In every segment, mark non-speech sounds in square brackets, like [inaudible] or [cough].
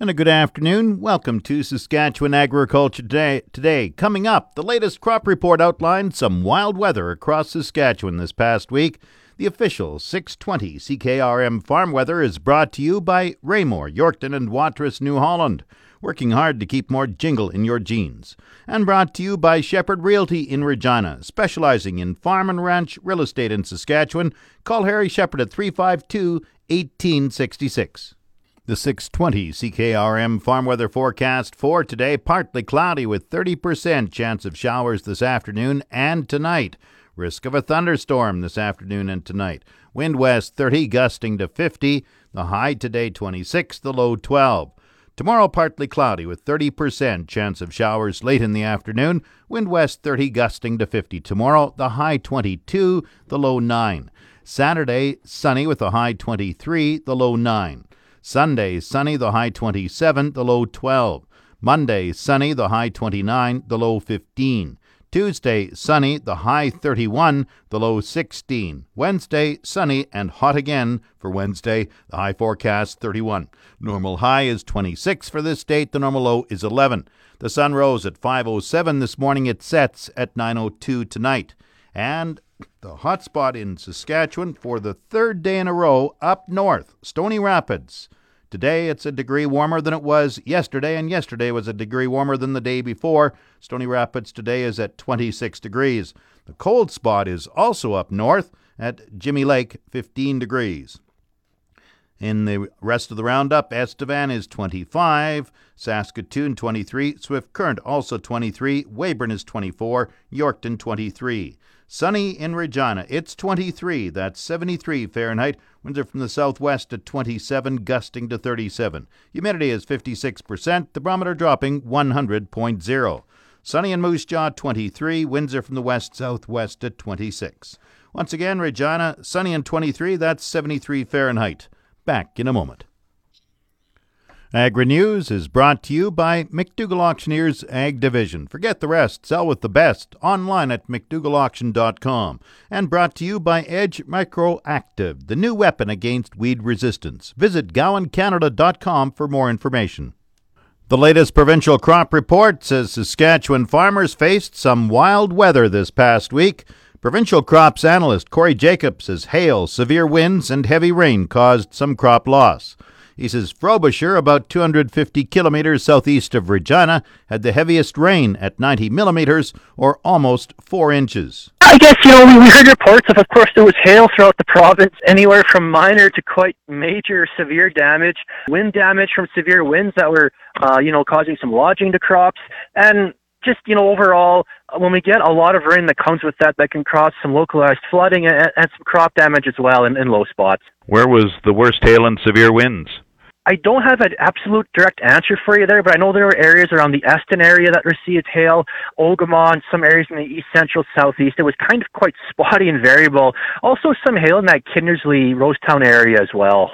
And a good afternoon. Welcome to Saskatchewan Agriculture Today. Today, coming up, the latest crop report outlined some wild weather across Saskatchewan this past week. The official 620 CKRM farm weather is brought to you by Raymore, Yorkton, and Watrous, New Holland, working hard to keep more jingle in your jeans. And brought to you by Shepherd Realty in Regina, specializing in farm and ranch real estate in Saskatchewan. Call Harry Shepherd at 352 1866. The 620 CKRM farm weather forecast for today partly cloudy with 30% chance of showers this afternoon and tonight. Risk of a thunderstorm this afternoon and tonight. Wind west 30 gusting to 50. The high today 26, the low 12. Tomorrow partly cloudy with 30% chance of showers late in the afternoon. Wind west 30 gusting to 50 tomorrow. The high 22, the low 9. Saturday sunny with a high 23, the low 9. Sunday, sunny, the high 27, the low 12. Monday, sunny, the high 29, the low 15. Tuesday, sunny, the high 31, the low 16. Wednesday, sunny and hot again for Wednesday, the high forecast 31. Normal high is 26 for this date, the normal low is 11. The sun rose at 5:07 this morning, it sets at 9:02 tonight. And the hot spot in Saskatchewan for the third day in a row up north, Stony Rapids. Today it's a degree warmer than it was yesterday, and yesterday was a degree warmer than the day before. Stony Rapids today is at 26 degrees. The cold spot is also up north at Jimmy Lake, 15 degrees. In the rest of the roundup, Estevan is 25, Saskatoon 23, Swift Current also 23, Weyburn is 24, Yorkton 23. Sunny in Regina, it's 23, that's 73 Fahrenheit. Winds are from the southwest at 27, gusting to 37. Humidity is 56%, the barometer dropping 100.0. Sunny in Moose Jaw 23, winds are from the west southwest at 26. Once again, Regina, sunny and 23, that's 73 Fahrenheit. Back in a moment. Agri News is brought to you by McDougall Auctioneers Ag Division. Forget the rest, sell with the best online at McDougallAuction.com. And brought to you by Edge Microactive, the new weapon against weed resistance. Visit GowanCanada.com for more information. The latest provincial crop report says Saskatchewan farmers faced some wild weather this past week. Provincial crops analyst Corey Jacobs says hail, severe winds, and heavy rain caused some crop loss. He says Frobisher, about 250 kilometers southeast of Regina, had the heaviest rain at 90 millimeters, or almost 4 inches. I guess, you know, we, heard reports of, of course, there was hail throughout the province, anywhere from minor to quite major severe damage, wind damage from severe winds that were, uh, you know, causing some lodging to crops, and just, you know, overall, uh, when we get a lot of rain that comes with that, that can cause some localized flooding and, and some crop damage as well in, in low spots. Where was the worst hail and severe winds? I don't have an absolute direct answer for you there, but I know there were areas around the Eston area that received hail, Ogema, and some areas in the east central southeast. It was kind of quite spotty and variable. Also, some hail in that Kindersley, Rosetown area as well.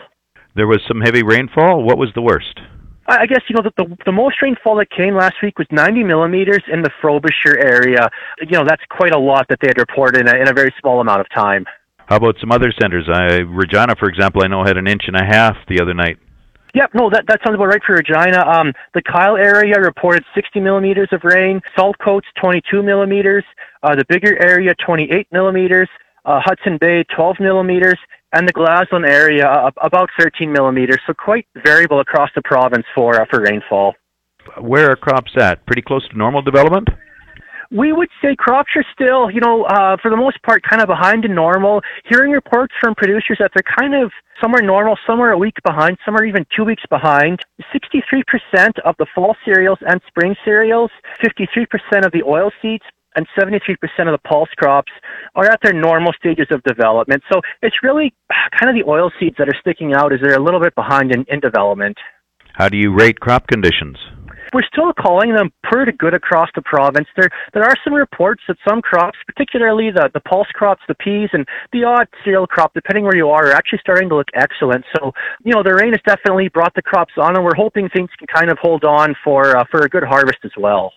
There was some heavy rainfall. What was the worst? I guess you know that the the most rainfall that came last week was 90 millimeters in the Frobisher area. You know that's quite a lot that they had reported in a, in a very small amount of time. How about some other centers? I, Regina, for example, I know had an inch and a half the other night. Yep, no, that, that sounds about right for Regina. Um, the Kyle area reported 60 millimeters of rain. Saltcoats, 22 millimeters. Uh, the Biggar area, 28 millimeters. Uh, Hudson Bay, 12 millimeters. And the Glasgow area, about 13 millimeters. So quite variable across the province for uh, for rainfall. Where are crops at? Pretty close to normal development? we would say crops are still, you know, uh, for the most part, kind of behind in normal. Hearing reports from producers that they're kind of somewhere normal, somewhere a week behind, some are even two weeks behind. 63% of the fall cereals and spring cereals, 53% of the oil seeds, and 73% of the pulse crops are at their normal stages of development. So it's really kind of the oil seeds that are sticking out as they're a little bit behind in, in development. How do you rate crop conditions? we're still calling them pretty good across the province. There there are some reports that some crops, particularly the, the pulse crops, the peas, and the odd cereal crop, depending where you are, are actually starting to look excellent. So, you know, the rain has definitely brought the crops on, and we're hoping things can kind of hold on for uh, for a good harvest as well.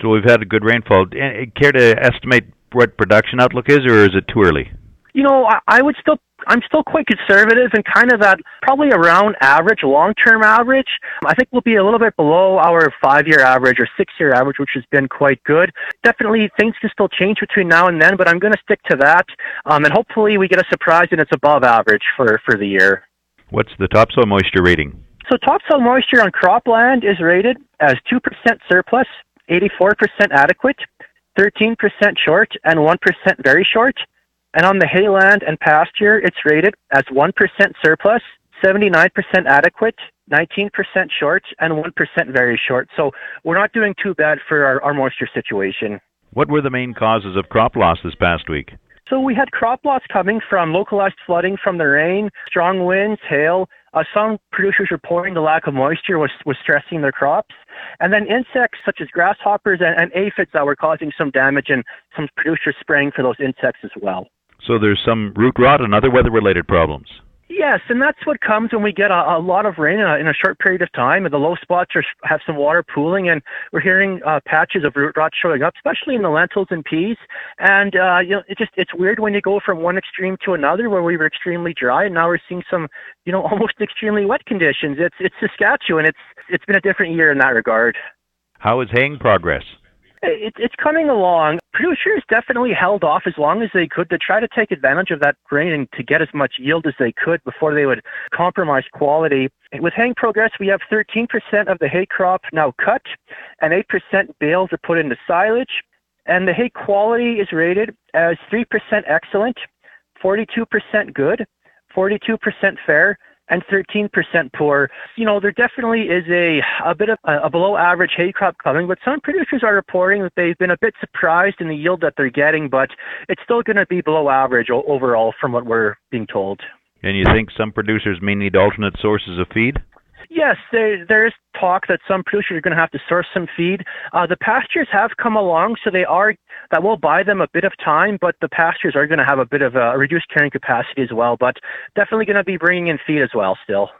So we've had a good rainfall. Care to estimate what production outlook is, or is it too early? You know, I, I would still I'm still quite conservative and kind of at probably around average, long term average. I think we'll be a little bit below our five year average or six year average, which has been quite good. Definitely things can still change between now and then, but I'm going to stick to that. Um, and hopefully we get a surprise and it's above average for, for the year. What's the topsoil moisture rating? So topsoil moisture on cropland is rated as 2% surplus, 84% adequate, 13% short, and 1% very short. And on the hayland and pasture, it's rated as 1% surplus, 79% adequate, 19% short, and 1% very short. So we're not doing too bad for our, our moisture situation. What were the main causes of crop loss this past week? So we had crop loss coming from localized flooding from the rain, strong winds, hail. Uh, some producers reporting the lack of moisture was, was stressing their crops. And then insects such as grasshoppers and, and aphids that were causing some damage and some producers spraying for those insects as well. So there's some root rot and other weather related problems. Yes, and that's what comes when we get a, a lot of rain in a, in a, short period of time, and the low spots are, have some water pooling, and we're hearing uh, patches of root rot showing up, especially in the lentils and peas. And uh, you know, it just it's weird when you go from one extreme to another, where we were extremely dry, and now we're seeing some, you know, [laughs] almost extremely wet conditions. It's it's Saskatchewan. It's it's been a different year in that regard. How is haying progress? It, it's coming along. Producers definitely held off as long as they could to try to take advantage of that grain to get as much yield as they could before they would compromise quality. With haying progress, we have 13% of the hay crop now cut, and 8% bales are put into silage. And the hay quality is rated as 3% excellent, 42% good, 42% fair, and 13% poor. You know, there definitely is a, a bit of a, a below average hay crop coming, but some producers are reporting that they've been a bit surprised in the yield that they're getting, but it's still going to be below average overall from what we're being told. And you think some producers may need alternate sources of feed? Yes, there there is talk that some producers are going to have to source some feed. Uh, the pastures have come along, so they are that will buy them a bit of time, but the pastures are going to have a bit of a reduced carrying capacity as well. But definitely going to be bringing in feed as well. Still.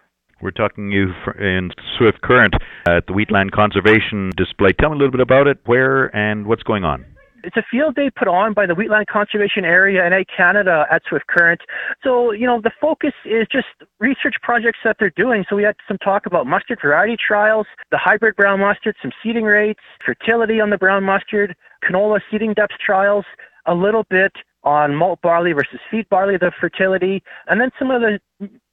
We're talking you in Swift Current at the Wheatland Conservation Display. Tell me a little bit about it, where and what's going on. It's a field day put on by the Wheatland Conservation Area and Canada at Swift Current. So, you know, the focus is just research projects that they're doing. So we had some talk about mustard variety trials, the hybrid brown mustard, some seeding rates, fertility on the brown mustard, canola seeding depth trials, a little bit on malt barley versus feed barley, the fertility, and then some of the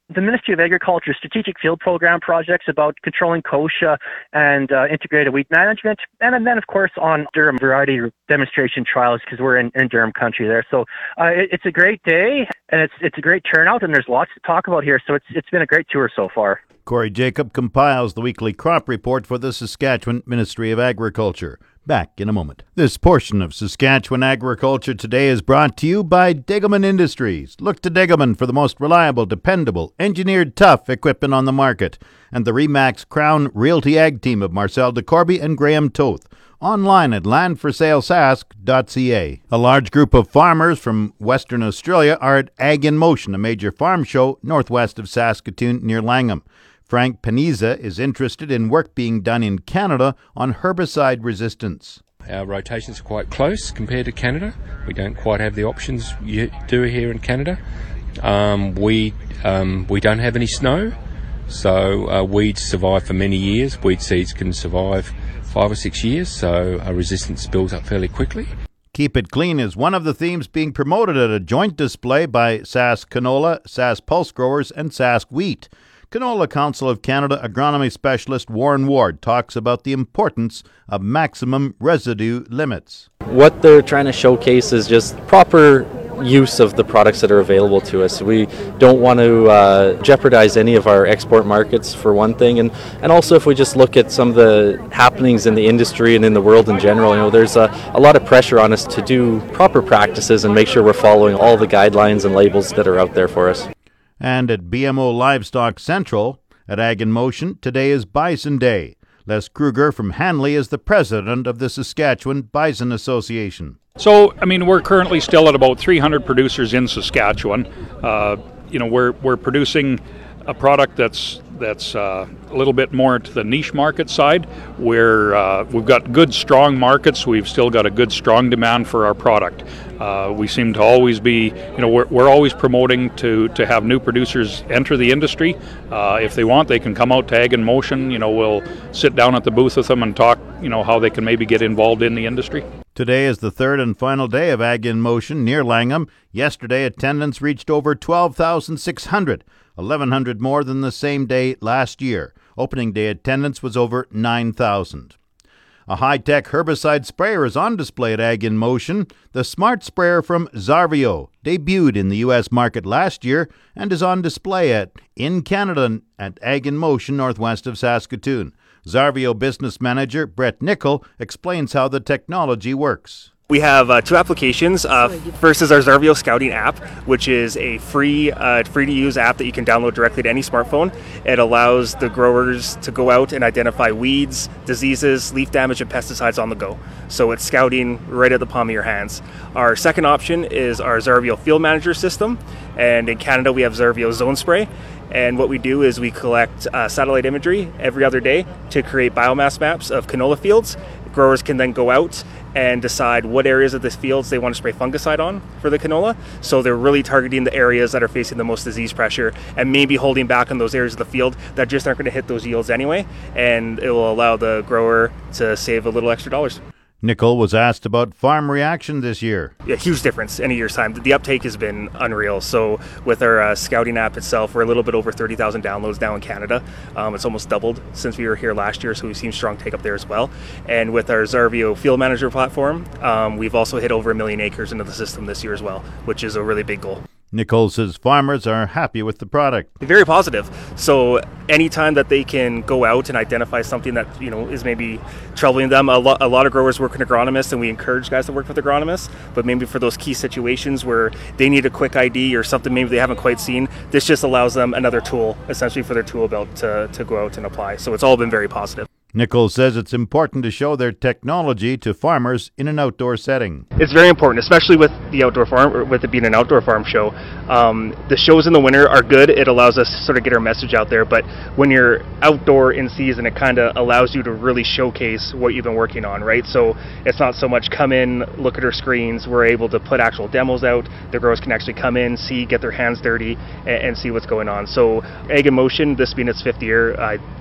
the Ministry of Agriculture strategic field program projects about controlling kochia and uh, integrated wheat management, and then of course on durum variety demonstration trials because we're in, in durum country there. So uh, it, it's a great day and it's it's a great turnout and there's lots to talk about here. So it's it's been a great tour so far. Corey Jacob compiles the weekly crop report for the Saskatchewan Ministry of Agriculture. Back in a moment. This portion of Saskatchewan Agriculture Today is brought to you by Degelman Industries. Look to Degelman for the most reliable, dependable, engineered tough equipment on the market. And the Remax Crown Realty Ag team of Marcel DeCorby and Graham Toth. Online at landforsalesask.ca. A large group of farmers from Western Australia are at Ag in Motion, a major farm show northwest of Saskatoon near Langham. Frank Paniza is interested in work being done in Canada on herbicide resistance. Our rotations are quite close compared to Canada. We don't quite have the options you do here in Canada. Um, we um, we don't have any snow, so uh, weeds survive for many years. Weed seeds can survive five or six years, so a resistance builds up fairly quickly. Keep It Clean is one of the themes being promoted at a joint display by Sask Canola, Sask Pulse Growers, and Sask Wheat. Canola Council of Canada agronomy specialist Warren Ward talks about the importance of maximum residue limits. What they're trying to showcase is just proper use of the products that are available to us. We don't want to uh, jeopardize any of our export markets for one thing, and, and also if we just look at some of the happenings in the industry and in the world in general, you know, there's a, a lot of pressure on us to do proper practices and make sure we're following all the guidelines and labels that are out there for us. And at BMO Livestock Central at Ag in Motion, today is Bison Day. Les Kruger from Hanley is the president of the Saskatchewan Bison Association. So, I mean, we're currently still at about 300 producers in Saskatchewan. Uh, you know, we're we're producing a product that's that's uh, a little bit more to the niche market side, where uh, we've got good, strong markets. We've still got a good, strong demand for our product. Uh, we seem to always be, you know, we're, we're always promoting to, to have new producers enter the industry. Uh, if they want, they can come out tag Ag in Motion. You know, we'll sit down at the booth with them and talk, you know, how they can maybe get involved in the industry. Today is the third and final day of Ag in Motion near Langham. Yesterday, attendance reached over 12,600, 1,100 more than the same day last year. Opening day attendance was over 9,000. A high tech herbicide sprayer is on display at Ag in Motion. The smart sprayer from Xarvio debuted in the U.S. market last year and is on display at in Canada at Ag in Motion northwest of Saskatoon. Xarvio business manager Brett Nickel explains how the technology works. We have uh, two applications. Uh, first is our Xarvio Scouting app, which is a free, uh, free to use app that you can download directly to any smartphone. It allows the growers to go out and identify weeds, diseases, leaf damage, and pesticides on the go. So it's scouting right at the palm of your hands. Our second option is our Xarvio Field Manager system, and in Canada we have Xarvio Zone Spray. And what we do is we collect uh, satellite imagery every other day to create biomass maps of canola fields. Growers can then go out and decide what areas of the fields they want to spray fungicide on for the canola. So they're really targeting the areas that are facing the most disease pressure and maybe holding back on those areas of the field that just aren't going to hit those yields anyway. And it will allow the grower to save a little extra dollars. Nickel was asked about farm reaction this year. A huge difference in a year's time. The uptake has been unreal. So with our uh, scouting app itself, we're a little bit over 30,000 downloads now in Canada. Um, it's almost doubled since we were here last year, so we've seen strong take up there as well. And with our Xarvio Field Manager platform, um, we've also hit over a million acres into the system this year as well, which is a really big goal. Nickel says farmers are happy with the product. Very positive. So anytime that they can go out and identify something that you know is maybe troubling them, a, lo- a lot of growers work with agronomists, and we encourage guys to work with agronomists. But maybe for those key situations where they need a quick ID or something maybe they haven't quite seen, this just allows them another tool essentially for their tool belt to, to go out and apply. So it's all been very positive. Nichols says it's important to show their technology to farmers in an outdoor setting. It's very important, especially with the outdoor farm, with it being an outdoor farm show. Um, the shows in the winter are good. It allows us to sort of get our message out there. But when you're outdoor in season, it kind of allows you to really showcase what you've been working on, right? So it's not so much come in, look at our screens. We're able to put actual demos out. The growers can actually come in, see, get their hands dirty, and, and see what's going on. So Ag in Motion, this being its fifth year,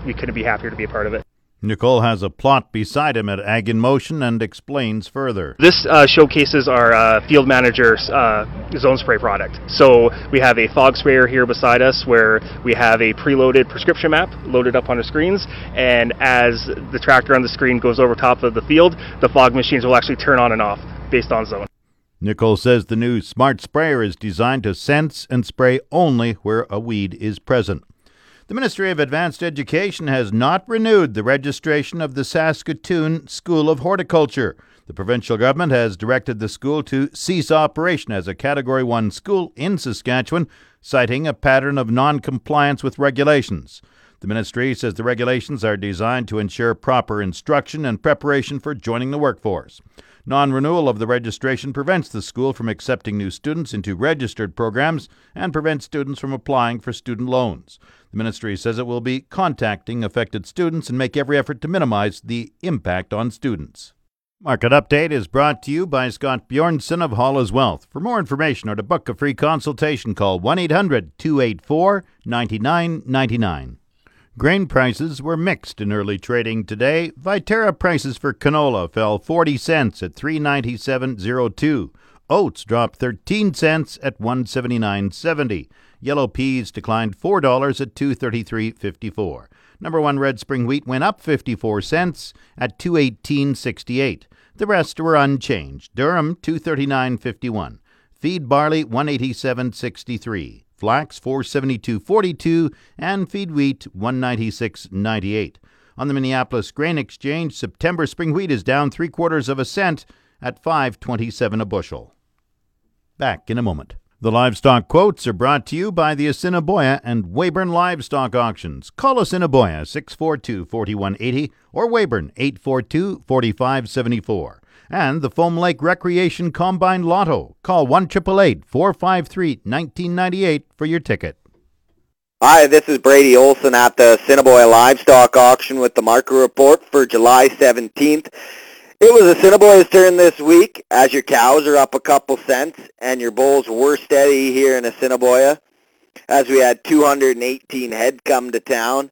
we couldn't be happier to be a part of it. Nickel has a plot beside him at Ag in Motion and explains further. This uh, showcases our uh, field manager's uh, zone spray product. So we have a fog sprayer here beside us where we have a preloaded prescription map loaded up on the screens. And as the tractor on the screen goes over top of the field, the fog machines will actually turn on and off based on zone. Nickel says the new smart sprayer is designed to sense and spray only where a weed is present. The Ministry of Advanced Education has not renewed the registration of the Saskatoon School of Horticulture. The provincial government has directed the school to cease operation as a Category 1 school in Saskatchewan, citing a pattern of non compliance with regulations. The ministry says the regulations are designed to ensure proper instruction and preparation for joining the workforce. Non renewal of the registration prevents the school from accepting new students into registered programs and prevents students from applying for student loans. The ministry says it will be contacting affected students and make every effort to minimize the impact on students. Market Update is brought to you by Scott Bjornson of Hall's Wealth. For more information or to book a free consultation, call 1 800 284 9999. Grain prices were mixed in early trading today. Viterra prices for canola fell 40 cents at 397.02. Oats dropped 13 cents at 179.70. Yellow peas declined $4 at 233.54. Number 1 red spring wheat went up 54 cents at 218.68. The rest were unchanged. Durum 239.51. Feed barley 187.63, flax 472.42, and feed wheat 196.98. On the Minneapolis Grain Exchange, September spring wheat is down three quarters of a cent at 5.27 a bushel. Back in a moment. The livestock quotes are brought to you by the Assiniboia and Weyburn Livestock Auctions. Call Assiniboia 642 4180 or Weyburn 842 4574. And the Foam Lake Recreation Combine Lotto. Call 1 453 1998 for your ticket. Hi, this is Brady Olson at the Assiniboia Livestock Auction with the market report for July 17th. It was Assiniboia's turn this week as your cows are up a couple cents and your bulls were steady here in Assiniboia as we had 218 head come to town.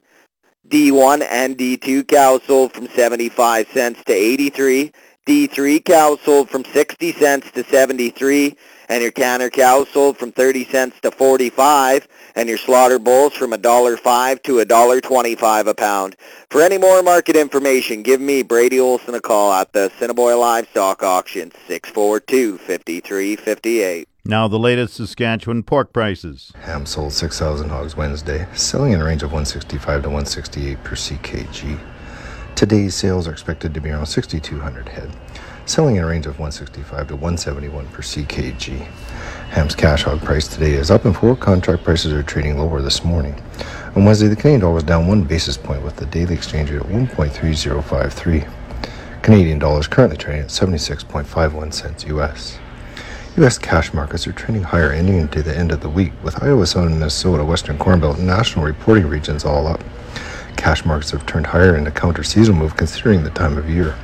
D1 and D2 cows sold from 75 cents to 83. D3 cows sold from 60 cents to 73 and your canner cows sold from 30 cents to 45 and your slaughter bulls from $1.05 to $1.25 a pound. For any more market information, give me Brady Olson a call at the Assiniboia Livestock Auction, 642-5358. Now the latest Saskatchewan pork prices. Ham sold 6,000 hogs Wednesday, selling in a range of 165 to 168 per CKG. Today's sales are expected to be around 6,200 head, selling in a range of 165 to 171 per CKG. Ham's cash hog price today is up and forward contract prices are trading lower this morning. On Wednesday, the Canadian dollar was down one basis point with the daily exchange rate at 1.3053. Canadian dollars currently trading at 76.51 cents US. U.S. cash markets are trending higher ending into the end of the week, with Iowa, Southern Minnesota, Western Corn Belt, and national reporting regions all up. Cash markets have turned higher in a counter-seasonal move considering the time of year.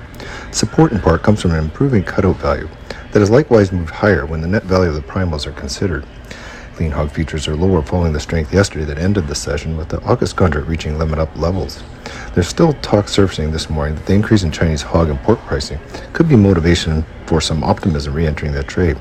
Support in part comes from an improving cutout value that has likewise moved higher when the net value of the primals are considered. Lean hog futures are lower following the strength yesterday that ended the session with the August contract reaching limit up levels. There's still talk surfacing this morning that the increase in Chinese hog and pork pricing could be motivation for some optimism re-entering that trade.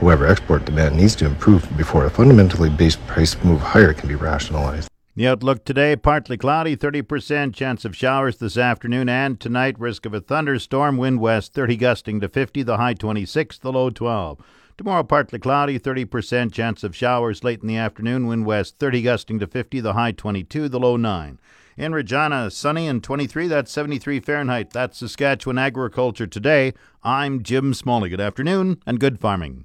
However, export demand needs to improve before a fundamentally based price move higher can be rationalized. The outlook today partly cloudy, 30% chance of showers this afternoon and tonight, risk of a thunderstorm, wind west 30 gusting to 50, the high 26, the low 12. Tomorrow, partly cloudy, 30% chance of showers late in the afternoon, wind west 30 gusting to 50, the high 22, the low 9. In Regina, sunny and 23, that's 73 Fahrenheit. That's Saskatchewan Agriculture Today. I'm Jim Smalley. Good afternoon and good farming.